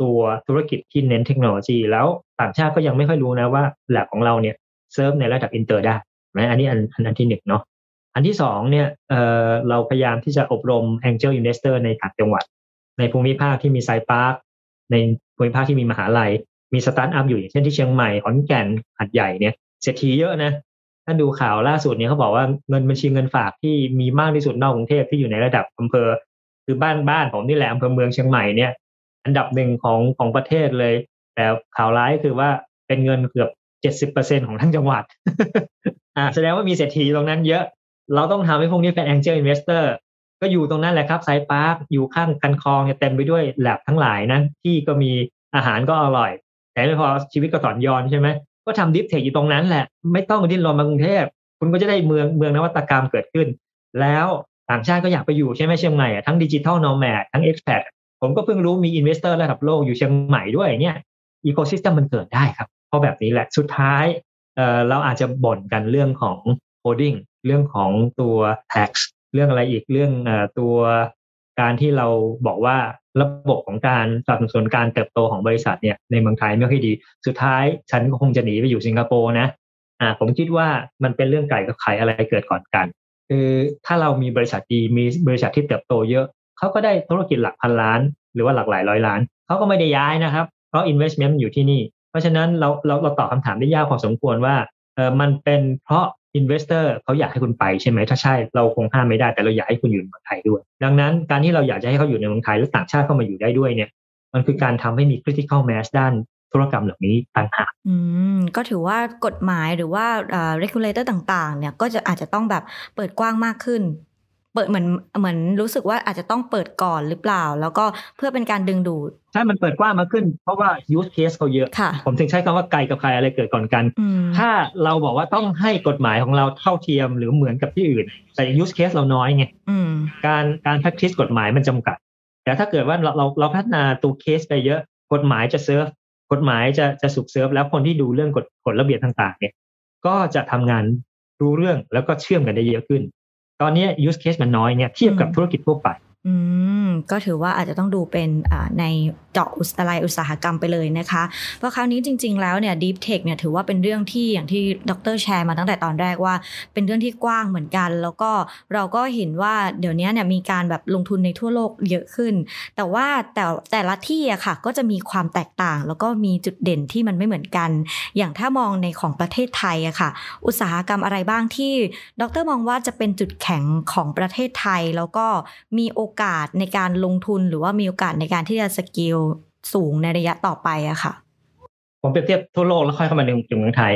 ตัวธุรกิจที่เน้นเทคโนโลยี แล้วต่างชาติก็ยังไม่ค่อยรู้นะว่าแลบของเราเนี่ยเซิร์ฟในระดับอินเตอร์ได้นะอันนี้อันอันที่หนึ่งเนาะ อันที่สองเนี่ยเเราพยายามที่จะอบรม Angel Investor ในต่างจังหวัด ในภูมิภาคที่มี Sci Park ในภูมิภาคที่มีมหาลัย มีสตาร์ทอัพอยู่อย่างเช่นที่เชียงใหม่ขอนแก่นหาดใหญ่เนี่ยเศรษฐีเยอะนะถ้าดูข่าวล่าสุดเนี่ยเขาบอกว่าเงินบัญชีเงินฝากที่มีมากที่สุดนอกกรุงเทพที่อยู่ในระดับอำเภอ คือบ้านบ้านผมนี่แหละอำเภอเมืองเชียงใหม่เนี่ย อันดับหนึ่งของของประเทศเลย แต่ข่าวร้ายคือว่าเป็นเงินเกือบเจ็ดสิบเปอร์เซ็นของทั้งจังหวัด อ่า แสดงว่ามีเศรษฐีตรงนั้นเยอะ เราต้องทำให้พวกนี้เป็น angel investor ก็อยู่ตรงนั้นแหละครับ Sci Park อยู่ข้างคันคลองเต็มไปด้วยแลบทั้งหลายนะที่ก็มีอาหารก็อร่อย แต่ไม่พอชีวิตก็สอนยอนใช่ไหมก็ทำ deep tech อยู่ตรงนั้นแหละ ไม่ต้องดิ้นรนมากรุงเทพ คุณก็จะได้เมืองเมืองนวัตกรรมเกิดขึ้น แล้วต่างชาติก็อยากไปอยู่ใช่ไหมเชียงใหม่ทั้ง digital nomad ทั้ง expat ผมก็เพิ่งรู้มี investor ระดับโลกอยู่เชียงใหม่ด้วยเนี่ย ecosystem มันเกิดได้ครับ เพราะแบบนี้แหละสุดท้ายเเราอาจจะบ่นกันเรื่องของ โคดิ้งเรื่องของตัว tax เรื่องอะไรอีกเรื่องตัวการที่เราบอกว่าระบบของการสนับสนุนการเติบโตของบริษัทเนี่ยในเมืองไทยไม่ค่อยดี สุดท้ายฉันก็คงจะหนีไปอยู่สิงคโปร์นะอ่าผมคิดว่ามันเป็นเรื่องไก่กับไข่อะไรเกิดก่อนกัน คือถ้าเรามีบริษัทดีมีบริษัทที่เติบโตเยอะเขาก็ได้ธุรกิจหลักพันล้าน หรือว่าหลักหลายร้อยล้านเขาก็ไม่ได้ย้ายนะครับเพราะ investment อยู่ที่นี่ เพราะฉะนั้นเราเราเราตอบคำถามได้ยากพอสมควรว่าเออมันเป็นเพราะ investor เขาอยากให้คุณไปใช่ไหมถ้าใช่เราคงห้ามไม่ได้แต่เราอยากให้คุณอยู่ในเมืองไทยด้วย ดังนั้นการที่เราอยากจะให้เขาอยู่ในเมืองไทยและต่างชาติเข้ามาอยู่ได้ด้วยเนี่ย มันคือการทำให้มี critical mass ด้านธุรกรรมเหล่านี้ต่างหากอืมก็ถือว่ากฎหมายหรือว่าเอ่อ regulator ต่างๆ เนี่ยก็จะอาจจะต้องแบบเปิดกว้างมากขึ้น เปิดเหมือนเหมือนรู้สึกว่าอาจจะต้องเปิดก่อนหรือเปล่า แล้วก็เพื่อเป็นการดึงดูด ใช่ มันเปิดกว้างมากขึ้น เพราะว่า use case เขาเยอะค่ะผมถึงใช้คำว่าไกลกับใครอะไรเกิดก่อนกันอืมถ้าเราบอกว่าต้องให้กฎหมายของเราเท่าเทียมหรือเหมือนกับที่อื่น แต่ use case เราน้อยไงอืมการการ practice กฎหมายมันจำกัด แต่ถ้าเกิดว่าเราเราเราพัฒนาตัวเคสไปเยอะ กฎหมายจะเซิร์ฟกฎหมายจะจะสุกเซิร์ฟแล้วคนที่ดูเรื่องกฎกฎระเบียบต่างๆเนี่ยก็จะทำงานรู้เรื่องแล้วก็เชื่อมกันได้เยอะขึ้น ตอนนี้ use case มันน้อยเนี่ยเทียบกับอืมธุรกิจทั่วไป อืมก็ถือว่าอาจจะต้องดูเป็นในเจาะอุตสาหอุตสาหกรรมไปเลยนะคะ เพราะคราวนี้จริง ๆ แล้วเนี่ย Deep Tech เนี่ยถือว่าเป็นเรื่องที่อย่างที่ดรแชร์มาตั้งแต่ตอนแรกว่า เป็นเรื่องที่กว้างเหมือนกัน แล้วก็เราก็เห็นว่าเดี๋ยวนี้เนี่ยมีการแบบลงทุนในทั่วโลกเยอะขึ้น แต่ว่าแต่แต่ละที่อะค่ะ ก็จะมีความแตกต่าง แล้วก็มีจุดเด่นที่มันไม่เหมือนกัน อย่างถ้ามองในของประเทศไทยอะค่ะ อุตสาหกรรมอะไรบ้างที่ดรมองว่าจะเป็นจุดแข็งของประเทศไทย แล้วก็มีโอกาสในการลงทุนหรือว่ามีโอกาสในการที่จะสกิลสูงในระยะต่อไปอะค่ะ ผมเปรียบเทียบทั่วโลกแล้วค่อยเข้ามาในถึงเมืองไทย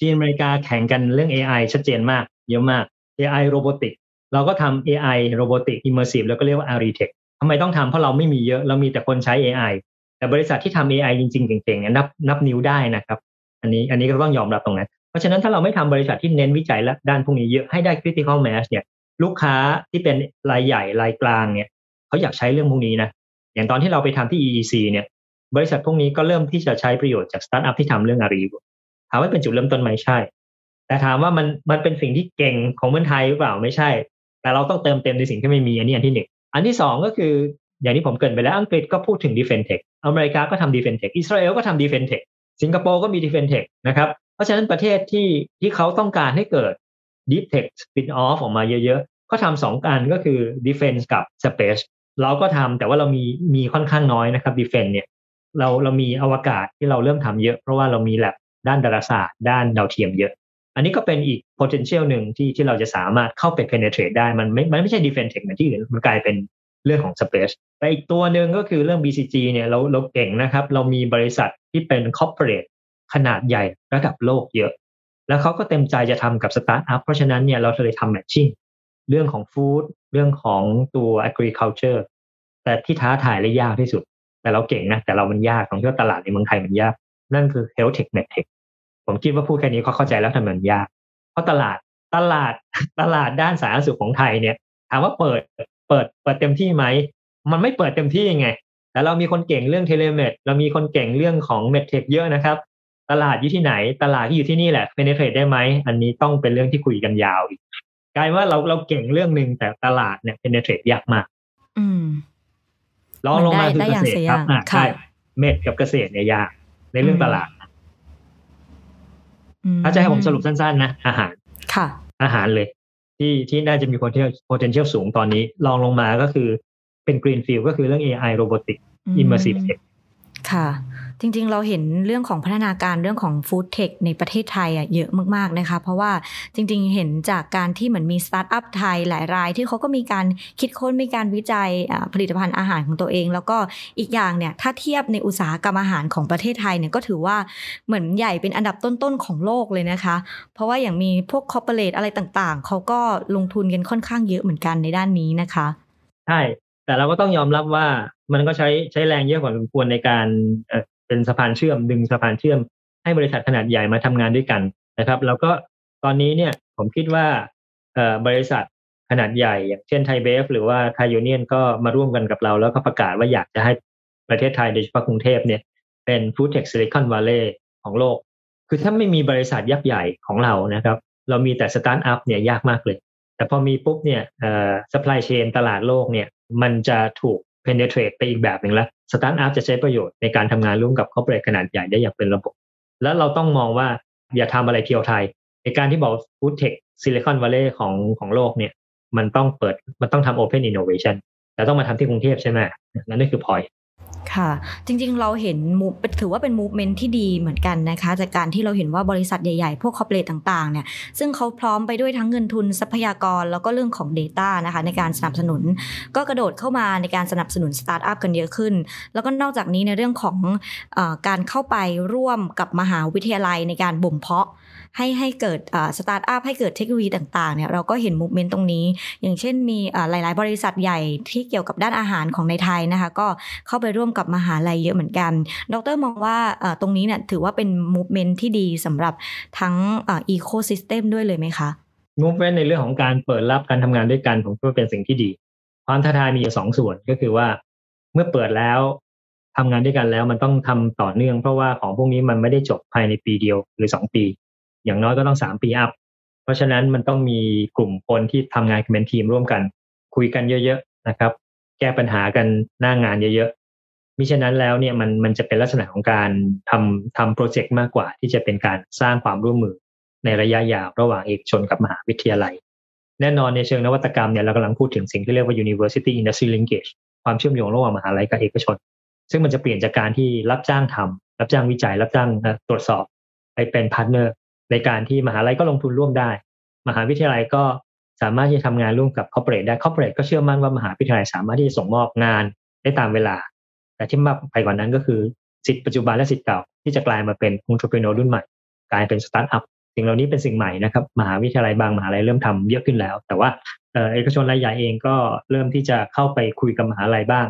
จีนอเมริกาแข่งกันเรื่อง AI ชัดเจนมาก เยอะมาก AI โรบอติกเราก็ทำ AI โรบอติก immersive แล้วก็เรียกว่า Aritech ทำไมต้องทำเพราะเราไม่มีเยอะเรามีแต่คนใช้ AI แต่บริษัทที่ทำ AI จริงๆเก่งๆเนี่ยนับนับนิ้วได้นะครับ อันนี้อันนี้ก็ต้องยอมรับตรงนั้น เพราะฉะนั้นถ้าเราไม่ทำบริษัทที่เน้นวิจัยและด้านพวกนี้เยอะให้ได้ critical mass เนี่ย ลูกค้าที่เป็นรายใหญ่รายกลางเนี่ยเขาอยากใช้เรื่องพวกนี้นะอย่างตอนที่เราไปทำที่ EEC เนี่ย บริษัทพวกนี้ก็เริ่มที่จะใช้ประโยชน์จากสตาร์ทอัพที่ทำเรื่องอารีถามว่าเป็นจุดเริ่มต้นไหมใช่ แต่ถามว่ามันมันเป็นสิ่งที่เก่งของเมืองไทยหรือเปล่าไม่ใช่ แต่เราต้องเติมเต็มในสิ่งที่ไม่มีอันนี้อันที่หนึ่งอันที่สองก็คืออย่างที่ผมเกินไปแล้วอังกฤษก็พูดถึง defense tech อเมริกาก็ทำ defense tech อิสราเอลก็ทำ defense tech สิงคโปร์ก็มี defense tech นะครับ เพราะฉะนั้นประเทศที่ที่เขาต้องการให้เกิด deep tech spin off ออกมาเยอะๆ ก็ทำสองการก็คือ defense กับ space เราก็ทำแต่ว่าเรามีมีค่อนข้างน้อยนะครับ defense เนี่ยเราเรามีอวกาศที่เราเริ่มทำเยอะ เพราะว่าเรามีแลบด้านดาราศาสตร์ด้านดาวเทียมเยอะ อันนี้ก็เป็นอีก potential หนึ่งที่ที่เราจะสามารถเข้าไป penetrate ได้มันไม่มันไม่ใช่ defense tech เหมือนที่อื่นมันกลายเป็นเรื่องของ space แต่อีกตัวหนึ่งก็คือเรื่อง BCG เนี่ยเราเราเก่งนะครับ เรามีบริษัทที่เป็น corporate ขนาดใหญ่ระดับโลกเยอะ แล้วเขาก็เต็มใจจะทำกับสตาร์ทอัพเพราะฉะนั้นเนี่ยเราเลยทำ matching เรื่องของ food เรื่องของตัว agriculture แต่ที่ท้าทายและยากที่สุด แต่เราเก่งนะ แต่เรามันยากของที่ตลาดในเมืองไทยมันยาก นั่นคือ health tech med tech ผมคิดว่าพูดแค่นี้เขาเข้าใจแล้วทำไมมันยาก เพราะตลาดตลาดตลาดด้านสาธารณสุขของไทยเนี่ยถามว่าเปิดเปิดเปิดเต็มที่ไหม มันไม่เปิดเต็มที่ไงแต่เรามีคนเก่งเรื่อง telemed เรามีคนเก่งเรื่องของ med tech เยอะนะครับ ตลาดอยู่ที่ไหน ตลาดที่อยู่ที่นี่แหละเ e นเทรตได้ไหม อันนี้ต้องเป็นเรื่องที่คุยกันยาวอีกกลายว่าเราเราเก่งเรื่องหนึ่งแต่ตลาดเนี่ยเ e นเทรตยากมาก อืมรองลงมาคือเกษตรครับใช่ med กับเกษตรเนี่ยยากในเรื่องตลาดถ้าจะให้ผมสรุปสั้นๆนะอาหารค่ะ อาหารเลย ที่ที่น่าจะมี potential potential สูงตอนนี้ลองลงมาก็คือเป็น greenfield ก็คือเรื่อง AI robotic immersive tech ค่ะ จริงๆ เราเห็นเรื่องของพัฒนาการเรื่องของฟู้ดเทคในประเทศไทยอะเยอะมากๆนะคะ เพราะว่าจริงๆ เห็นจากการที่เหมือนมีสตาร์ทอัพไทยหลายราย ที่เขาก็มีการคิดค้นมีการวิจัยผลิตภัณฑ์อาหารของตัวเอง แล้วก็อีกอย่างเนี่ยถ้าเทียบในอุตสาหกรรมอาหารของประเทศไทยเนี่ยก็ถือว่าเหมือนใหญ่เป็นอันดับต้นๆของโลกเลยนะคะ เพราะว่าอย่างมีพวกคอร์เปอเรทอะไรต่างๆเขาก็ลงทุนกันค่อนข้างเยอะเหมือนกันในด้านนี้นะคะใช่แต่เราก็ต้องยอมรับว่ามันก็ใช้ใช้แรงเยอะกว่าสมควรในการ เป็นสะพานเชื่อมดึงสะพานเชื่อม ให้บริษัทขนาดใหญ่มาทำงานด้วยกันนะครับ แล้วก็ตอนนี้เนี่ยผมคิดว่าบริษัทขนาดใหญ่ อย่างเช่นไทยเบฟหรือว่าไทยยูเนียนก็มาร่วมกันกับเรา แล้วก็ประกาศว่าอยากจะให้ประเทศไทยโดยเฉพาะกรุงเทพเนี่ยเป็น Food Tech Silicon Valley ของโลก คือถ้าไม่มีบริษัทยักษ์ใหญ่ของเรานะครับ เรามีแต่สตาร์ทอัพเนี่ยยากมากเลย แต่พอมีปุ๊บเนี่ยเอ่อ supply chain ตลาดโลกเนี่ยมันจะถูก penetrate ไปอีกแบบหนึ่งแล้ว สตาร์ทอัพจะใช้ประโยชน์ในการทำงานร่วมกับ corporate ขนาดใหญ่ได้อย่างเป็นระบบ แล้วเราต้องมองว่าอย่าทำอะไร pure ไทยในการที่บอก Food Tech Silicon Valley ของของโลกเนี่ย มันต้องเปิดมันต้องทำ open innovation แต่ต้องมาทำที่กรุงเทพใช่ไหมนั่นนี่คือพอย ค่ะจริงๆ เราเห็น move ถือว่าเป็น movement ที่ดีเหมือนกันนะคะจากการที่เราเห็นว่าบริษัทใหญ่ๆ พวก corporate ต่างๆเนี่ยซึ่งเขาพร้อมไปด้วยทั้งเงินทุนทรัพยากรแล้วก็เรื่องของ Data นะคะในการสนับสนุน ก็กระโดดเข้ามาในการสนับสนุนสตาร์ทอัพกันเยอะขึ้น แล้วก็นอกจากนี้ในเรื่องของอการเข้าไปร่วมกับมหาวิทยาลัยในการบ่มเพาะ ให้ให้เกิดสตาร์ทอัพให้เกิดเทคโนโลยีต่างๆเนี่ยเราก็เห็น movement ตรงนี้ อย่างเช่นมีหลาย ๆ บริษัทใหญ่ที่เกี่ยวกับด้านอาหารของในไทยนะคะก็เข้าไปร่วมกับมหาลัยเยอะเหมือนกัน ดรมองว่าตรงนี้เนี่ยถือว่าเป็น movement ที่ดีสำหรับทั้ง ecosystem ด้วยเลยไหมคะ movement ในเรื่องของการเปิดรับการทำงานด้วยกันผมคิดว่าเป็นสิ่งที่ดี ความท้าทายมีอยู่สองส่วนก็คือว่าเมื่อเปิดแล้วทำงานด้วยกันแล้วมันต้องทำต่อเนื่องเพราะว่าของพวกนี้มันไม่ได้จบภายในปีเดียวหรือสองปี อย่างน้อยก็ต้องสามปีอัพ เพราะฉะนั้นมันต้องมีกลุ่มคนที่ทำงานเป็นทีมร่วมกัน คุยกันเยอะๆนะครับ แก้ปัญหากันหน้างานเยอะๆมิฉะนั้นแล้วเนี่ยมันมันจะเป็นลักษณะของการทำทำโปรเจกต์มากกว่า ที่จะเป็นการสร้างความร่วมมือในระยะยาวระหว่างเอกชนกับมหาวิทยาลัย แน่นอนในเชิงนวัตกรรมเนี่ยเรากำลังพูดถึงสิ่งที่เรียกว่า university industry linkage ความเชื่อมโยงระหว่างมหาลัยกับเอกชน ซึ่งมันจะเปลี่ยนจากการที่รับจ้างทำรับจ้างวิจัย รับจ้างตรวจสอบ ไปเป็นพาร์ทเนอร์ ในการที่มหาลัยก็ลงทุนร่วมได้ มหาวิทยาลัยก็สามารถที่จะทำงานร่วมกับ corporate ได้ corporate ก็เชื่อมั่นว่ามหาวิทยาลัยสามารถที่จะส่งมอบงานได้ตามเวลา แต่ที่มากไปกว่านั้นก็คือศิษย์ปัจจุบันและศิษย์เก่าที่จะกลายมาเป็นผู้ประกอบการรุ่นใหม่ กลายเป็นสตาร์ทอัพสิ่งเหล่านี้เป็นสิ่งใหม่นะครับมหาวิทยาลัยบางมหาลัยเริ่มทำเยอะขึ้นแล้ว แต่ว่าเอกชนรายใหญ่เองก็เริ่มที่จะเข้าไปคุยกับมหาลัยบ้าง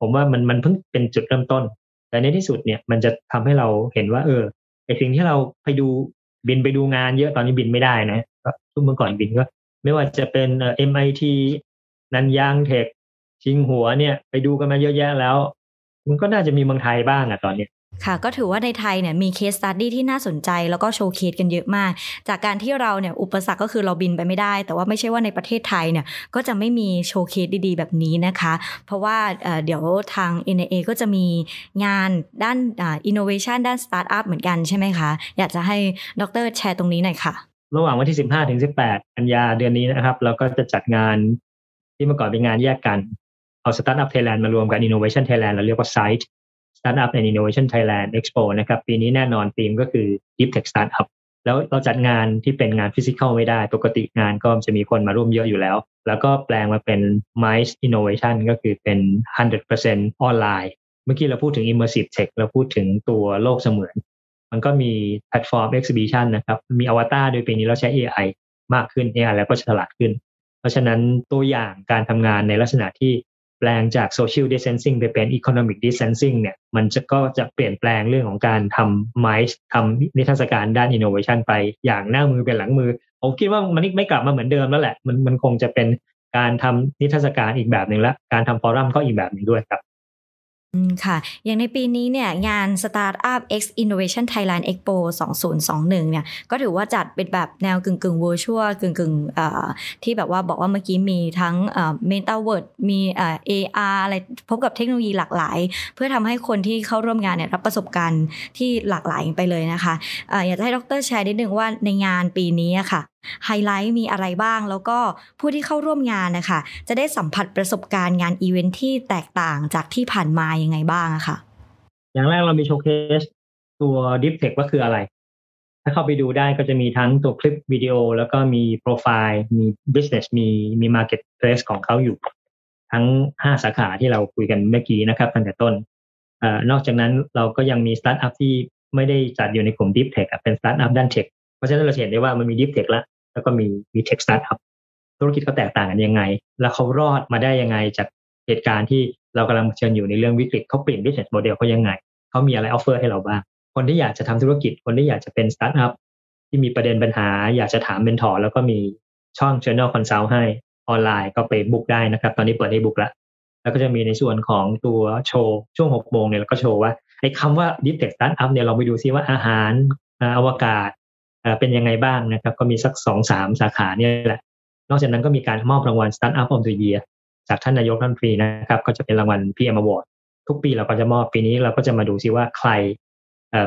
ผมว่ามันมันเพิ่งเป็นจุดเริ่มต้น แต่ในที่สุดเนี่ยมันจะทำให้เราเห็นว่า เออไอ้สิ่งที่เราไปดู บินไปดูงานเยอะตอนนี้บินไม่ได้นะก็ทุกเมื่อก่อนบินก็ ไม่ว่าจะเป็น MIT Nanyang Tech ชิงหัวเนี่ย ไปดูกันมาเยอะแยะแล้ว มันก็น่าจะมีเมืองไทยบ้างอะตอนนี้ ค่ะก็ถือว่าในไทยเนี่ยมี case study ที่น่าสนใจแล้วก็ showcase กันเยอะมาก จากการที่เราเนี่ยอุปสรรคก็คือเราบินไปไม่ได้ แต่ว่าไม่ใช่ว่าในประเทศไทยเนี่ยก็จะไม่มี showcase ดีๆ แบบนี้นะคะ เพราะว่าเดี๋ยวทาง NIA ก็จะมีงานด้านอินโนเวชันด้านสตาร์ทอัพเหมือนกันใช่ไหมคะ อยากจะให้ดรแชร์ตรงนี้หน่อยค่ะ ระหว่างวันที่ 15ถึง18 กันยาเดือนนี้นะครับ เราก็จะจัดงานที่เมื่อก่อนเป็นงานแยกกันเอาสตาร์ทอัพไทยแลนด์มารวมกันอินโนเวชันไทยแลนด์เราเรียกว่าไซต์ Startup and Innovation Thailand Expo นะครับ ปีนี้แน่นอนธีมก็คือ Deep Tech Startup แล้วเราจัดงานที่เป็นงาน physical ไม่ได้ ปกติงานก็จะมีคนมาร่วมเยอะอยู่แล้ว แล้วก็แปลงมาเป็น MICE Innovation ก็คือเป็น 100%ออนไลน์ เมื่อกี้เราพูดถึง Immersive Tech เราพูดถึงตัวโลกเสมือน มันก็มีแพลตฟอร์ม Exhibition นะครับ มีอวตารโดยปีนี้เราใช้ AI มากขึ้น AI แล้วก็ฉลาดขึ้น เพราะฉะนั้นตัวอย่างการทำงานในลักษณะที่ แปลงจาก social distancing ไปเป็น economic distancing เนี่ยมันจะก็จะเปลี่ยนแปลงเรื่องของการทำ MICE ทำนิทรรศการด้าน innovation ไปอย่างหน้ามือเป็นหลังมือ ผมคิดว่ามันไม่กลับมาเหมือนเดิมแล้วแหละ มันมันคงจะเป็นการทำนิทรรศการอีกแบบหนึ่งละ การทำฟอรัมก็อีกแบบหนึ่งด้วยครับ ค่ะ อย่างในปีนี้เนี่ยงาน Startup X Innovation Thailand Expo 2021 เนี่ยก็ถือว่าจัดเป็นแบบแนวกึ่งกึ่ง virtual กึ่งกึ่งที่แบบว่าบอกว่าเมื่อกี้มีทั้งเอ่อ Metaverse มีเอ่อ AR อะไรพบกับเทคโนโลยีหลากหลาย เพื่อทำให้คนที่เข้าร่วมงานเนี่ยรับประสบการณ์ที่หลากหลายไปเลยนะคะออยากจะให้ดรแชร์นิดนึงว่าในงานปีนี้ค่ะ ไฮไลท์มีอะไรบ้าง แล้วก็ผู้ที่เข้าร่วมงานนะคะ จะได้สัมผัสประสบการณ์งานอีเวนท์ที่แตกต่างจากที่ผ่านมายังไงบ้างอะคะ่ะ อย่างแรกเรามี showcase ตัว Deep Tech ว่าคืออะไร ถ้าเข้าไปดูได้ก็จะมีทั้งตัวคลิปวิดีโอ แล้วก็มีโปรไฟล์มี business มีมี marketplace ของเขาอยู่ ทั้ง 5 สาขาที่เราคุยกันเมื่อกี้นะครับตั้งแต่ต้นอนอกจากนั้นเราก็ยังมีสตาร์ทอัพที่ไม่ได้จัดอยู่ในกลุ่ม Deep Tech เป็นสตาร์ทอัพด้าน tech เพราะฉะนั้นเราเห็นได้ว่ามันมี Deep Tech แล้วแล้วก็มีมี tech startup ธุรกิจเขาแตกต่างกันยังไง แล้วเขารอดมาได้ยังไงจากเหตุการณ์ที่เรากำลังเผชิญอยู่ในเรื่องวิกฤตเขาเปลี่ยน business model เขายังไงเขามีอะไร offer ให้เราบ้าง คนที่อยากจะทำธุรกิจ คนที่อยากจะเป็นสตาร์ทอัพที่มีประเด็นปัญหา อยากจะถาม mentor แล้วก็มีช่อง Channel Consult ให้ออนไลน์ก็ไป book ได้นะครับ ตอนนี้เปิดให้ book แล้ว แล้วก็จะมีในส่วนของตัวโชว์ ช่วงหกโมงเนี่ยเราก็โชว์ว่าไอ้คำว่า Deep Tech Startup เนี่ยเราไปดูซิว่าอาหารอวกาศ เป็นยังไงบ้างนะครับ ก็มีสักสองสามสาขาเนี่ยแหละ นอกจากนั้นก็มีการมอบรางวัล Startup of the Year จากท่านนายกรัฐมนตรีนะครับ ก็จะเป็นรางวัล PM Award ทุกปีเราก็จะมอบปีนี้เราก็จะมาดูซิว่าใคร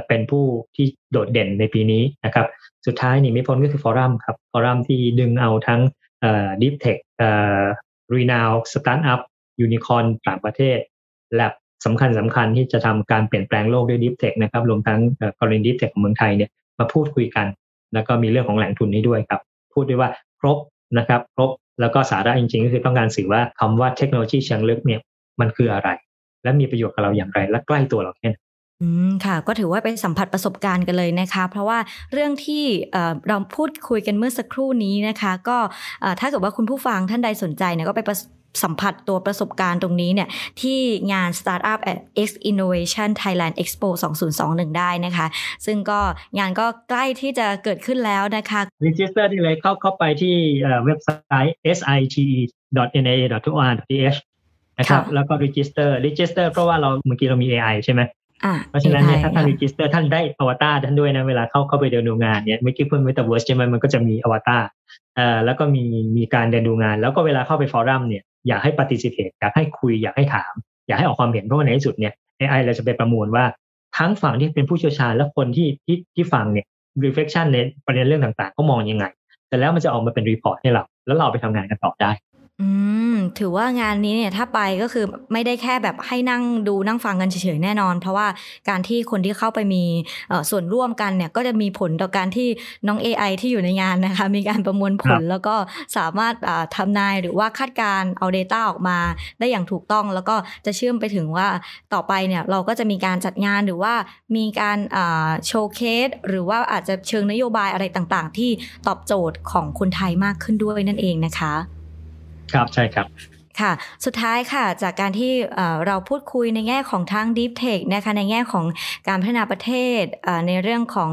เป็นผู้ที่โดดเด่นในปีนี้นะครับ สุดท้ายนี่ไม่พ้นก็คือฟอรัมครับฟอรัมที่ดึงเอาทั้งDeep Tech renowned startup unicorn ต่างประเทศแลบสำคัญสำคัญที่จะทำการเปลี่ยนแปลงโลกด้วย Deep Tech นะครับรวมทั้งกรณี Deep Tech ของเมืองไทยเนี่ยมาพูดคุยกัน แล้วก็มีเรื่องของแหล่งทุนนี้ด้วยครับ พูดได้ว่าครบนะครับครบแล้วก็สาระจริงๆ ก็คือต้องการสื่อว่าคำว่าเทคโนโลยีเชิงลึกเนี่ยมันคืออะไร และมีประโยชน์กับเราอย่างไร และใกล้ตัวเราแค่ไหนอืมค่ะก็ถือว่าเป็นสัมผัสประสบการณ์กันเลยนะคะ เพราะว่าเรื่องที่เราพูดคุยกันเมื่อสักครู่นี้นะคะ ก็ถ้าเกิดว่าคุณผู้ฟังท่านใดสนใจเนี่ยก็ไป สัมผัสตัวประสบการณ์ตรงนี้เนี่ยที่งาน Startup X Innovation Thailand Expo 2021 ได้นะคะ ซึ่งก็งานก็ใกล้ที่จะเกิดขึ้นแล้วนะคะ Register ที่เลยเข้าเข้าไปที่เว็บไซต์ site.na.or.th นะครับแล้วก็ register register เพราะว่าเราเมื่อกี้เรามี AI ใช่ไหมเพราะฉะนั้นเนี่ยถ้าท่าน register ท่านได้อวตารท่านด้วยนะเวลาเข้าเข้าไปเดินดูงานเนี่ยเมื่อกี้เพิ่งเมตาเวิร์สใช่ไหมมันก็จะมีอวตารเอ่อแล้วก็มีมีการเดินดูงาน แล้วก็เวลาเข้าไป forum เนี่ย อยากให้ participate อยากให้คุยอยากให้ถาม อยากให้ออกความเห็นเพราะว่าในที่สุดเนี่ย AI เราจะไปประมวลว่าทั้งฝั่งที่เป็นผู้เชี่ยวชาญและคนที่ที่ที่ฟังเนี่ย reflection ในประเด็นเรื่องต่างๆเขามองยังไง แต่แล้วมันจะออกมาเป็น report ให้เรา แล้วเราไปทำงานกันต่อได้ อืมถือว่างานนี้เนี่ยถ้าไปก็คือไม่ได้แค่แบบให้นั่งดูนั่งฟังกันเฉยๆแน่นอน เพราะว่าการที่คนที่เข้าไปมีส่วนร่วมกันเนี่ยก็จะมีผลต่อการที่น้อง AI ที่อยู่ในงานนะคะ มีการประมวลผลแล้วก็สามารถทำนายหรือว่าคาดการเอา Data ออกมาได้อย่างถูกต้อง แล้วก็จะเชื่อมไปถึงว่าต่อไปเนี่ยเราก็จะมีการจัดงานหรือว่ามีการโชว์เคสหรือว่าอาจจะเชิงนโยบายอะไรต่างๆ ที่ตอบโจทย์ของคนไทยมากขึ้นด้วยนั่นเองนะคะ ครับใช่ครับค่ะ สุดท้ายค่ะ จากการที่เราพูดคุยในแง่ของทาง Deep Tech นะคะ ในแง่ของการพัฒนาประเทศ ในเรื่องของ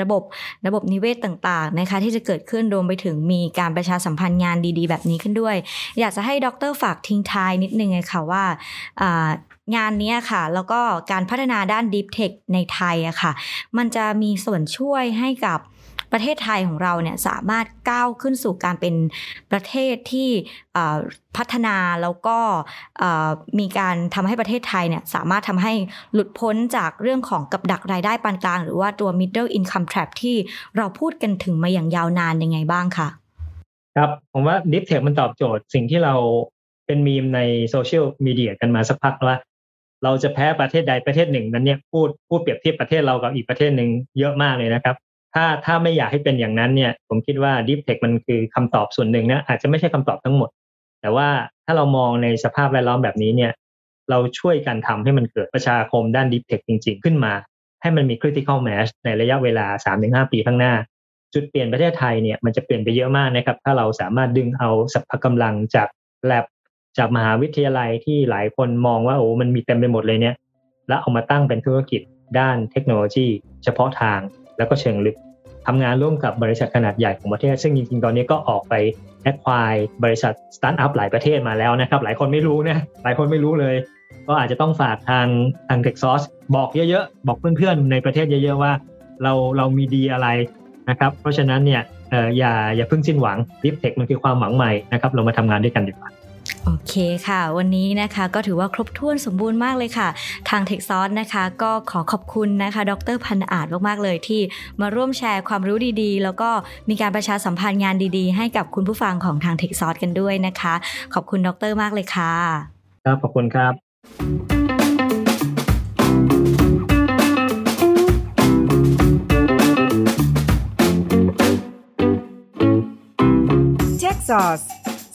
ระบบระบบนิเวศต่างๆนะคะที่จะเกิดขึ้นรวมไปถึงมีการประชาสัมพันธ์งานดีๆ แบบนี้ขึ้นด้วย อยากจะให้ดรฝากทิ้งท้ายนิดนึงไงค่ะว่างานนี้ค่ะ แล้วก็การพัฒนาด้าน Deep Tech ในไทยอะค่ะ มันจะมีส่วนช่วยให้กับ ประเทศไทยของเราเนี่ยสามารถก้าวขึ้นสู่การเป็นประเทศที่พัฒนาแล้วก็มีการทำให้ประเทศไทยเนี่ยสามารถทำให้หลุดพ้นจากเรื่องของกับดักรายได้ปานกลาง หรือว่าตัว middle income trap ที่เราพูดกันถึงมาอย่างยาวนานยังไงบ้างคะครับผมว่า Deep Tech มันตอบโจทย์สิ่งที่เราเป็นมีมในโซเชียลมีเดียกันมาสักพักว่าเราจะแพ้ประเทศใดประเทศหนึ่งนั้นเนี่ยพูดพูดเปรียบเทียบประเทศเรากับอีกประเทศหนึ่งเยอะมากเลยนะครับ ถ้าถ้าไม่อยากให้เป็นอย่างนั้นเนี่ย ผมคิดว่า Deep Tech มันคือคำตอบส่วนหนึ่งนะอาจจะไม่ใช่คำตอบทั้งหมด แต่ว่าถ้าเรามองในสภาพแวดล้อมแบบนี้เนี่ย เราช่วยกันทำให้มันเกิดประชาคมด้าน Deep Tech จริง ๆ ขึ้นมา ให้มันมี critical mass ในระยะเวลา 3-5 ปีข้างหน้า จุดเปลี่ยนประเทศไทยเนี่ยมันจะเปลี่ยนไปเยอะมากนะครับ ถ้าเราสามารถดึงเอาสัพพกำลังจาก lab จากมหาวิทยาลัยที่หลายคนมองว่าโอ้มันมีเต็มไปหมดเลยเนี่ย แล้วเอามาตั้งเป็นธุรกิจด้านเทคโนโลยี เฉพาะทาง แล้วก็เชิงลึกทำงานร่วมกับบริษัทขนาดใหญ่ของประเทศ ซึ่งจริงๆ ตอนนี้ก็ออกไปแอดควายบริษัทสตาร์ทอัพหลายประเทศมาแล้วนะครับ หลายคนไม่รู้นะ หลายคนไม่รู้เลย ก็อาจจะต้องฝากทางทาง Techsauce บอกเยอะๆ บอกเพื่อนๆ ในประเทศเยอะๆ ว่า เราเรามีดีอะไรนะครับ เพราะฉะนั้นเนี่ยอย่าอย่าเพิ่งสิ้นหวัง deep tech มันคือความหวังใหม่นะครับ เรามาทำงานด้วยกันดีกว่า โอเคค่ะ วันนี้นะคะก็ถือว่าครบถ้วนสมบูรณ์มากเลยค่ะ ทางเทคซอสนะคะ ก็ขอขอบคุณนะคะ ดรพันอาจมาก ๆ เลยที่มาร่วมแชร์ความรู้ดีๆ แล้วก็มีการประชาสัมพันธ์งานดีๆ ให้กับคุณผู้ฟังของทางเทคซอสกันด้วยนะคะ ขอบคุณดรมากเลยค่ะ ครับขอบคุณครับ Tech Sauce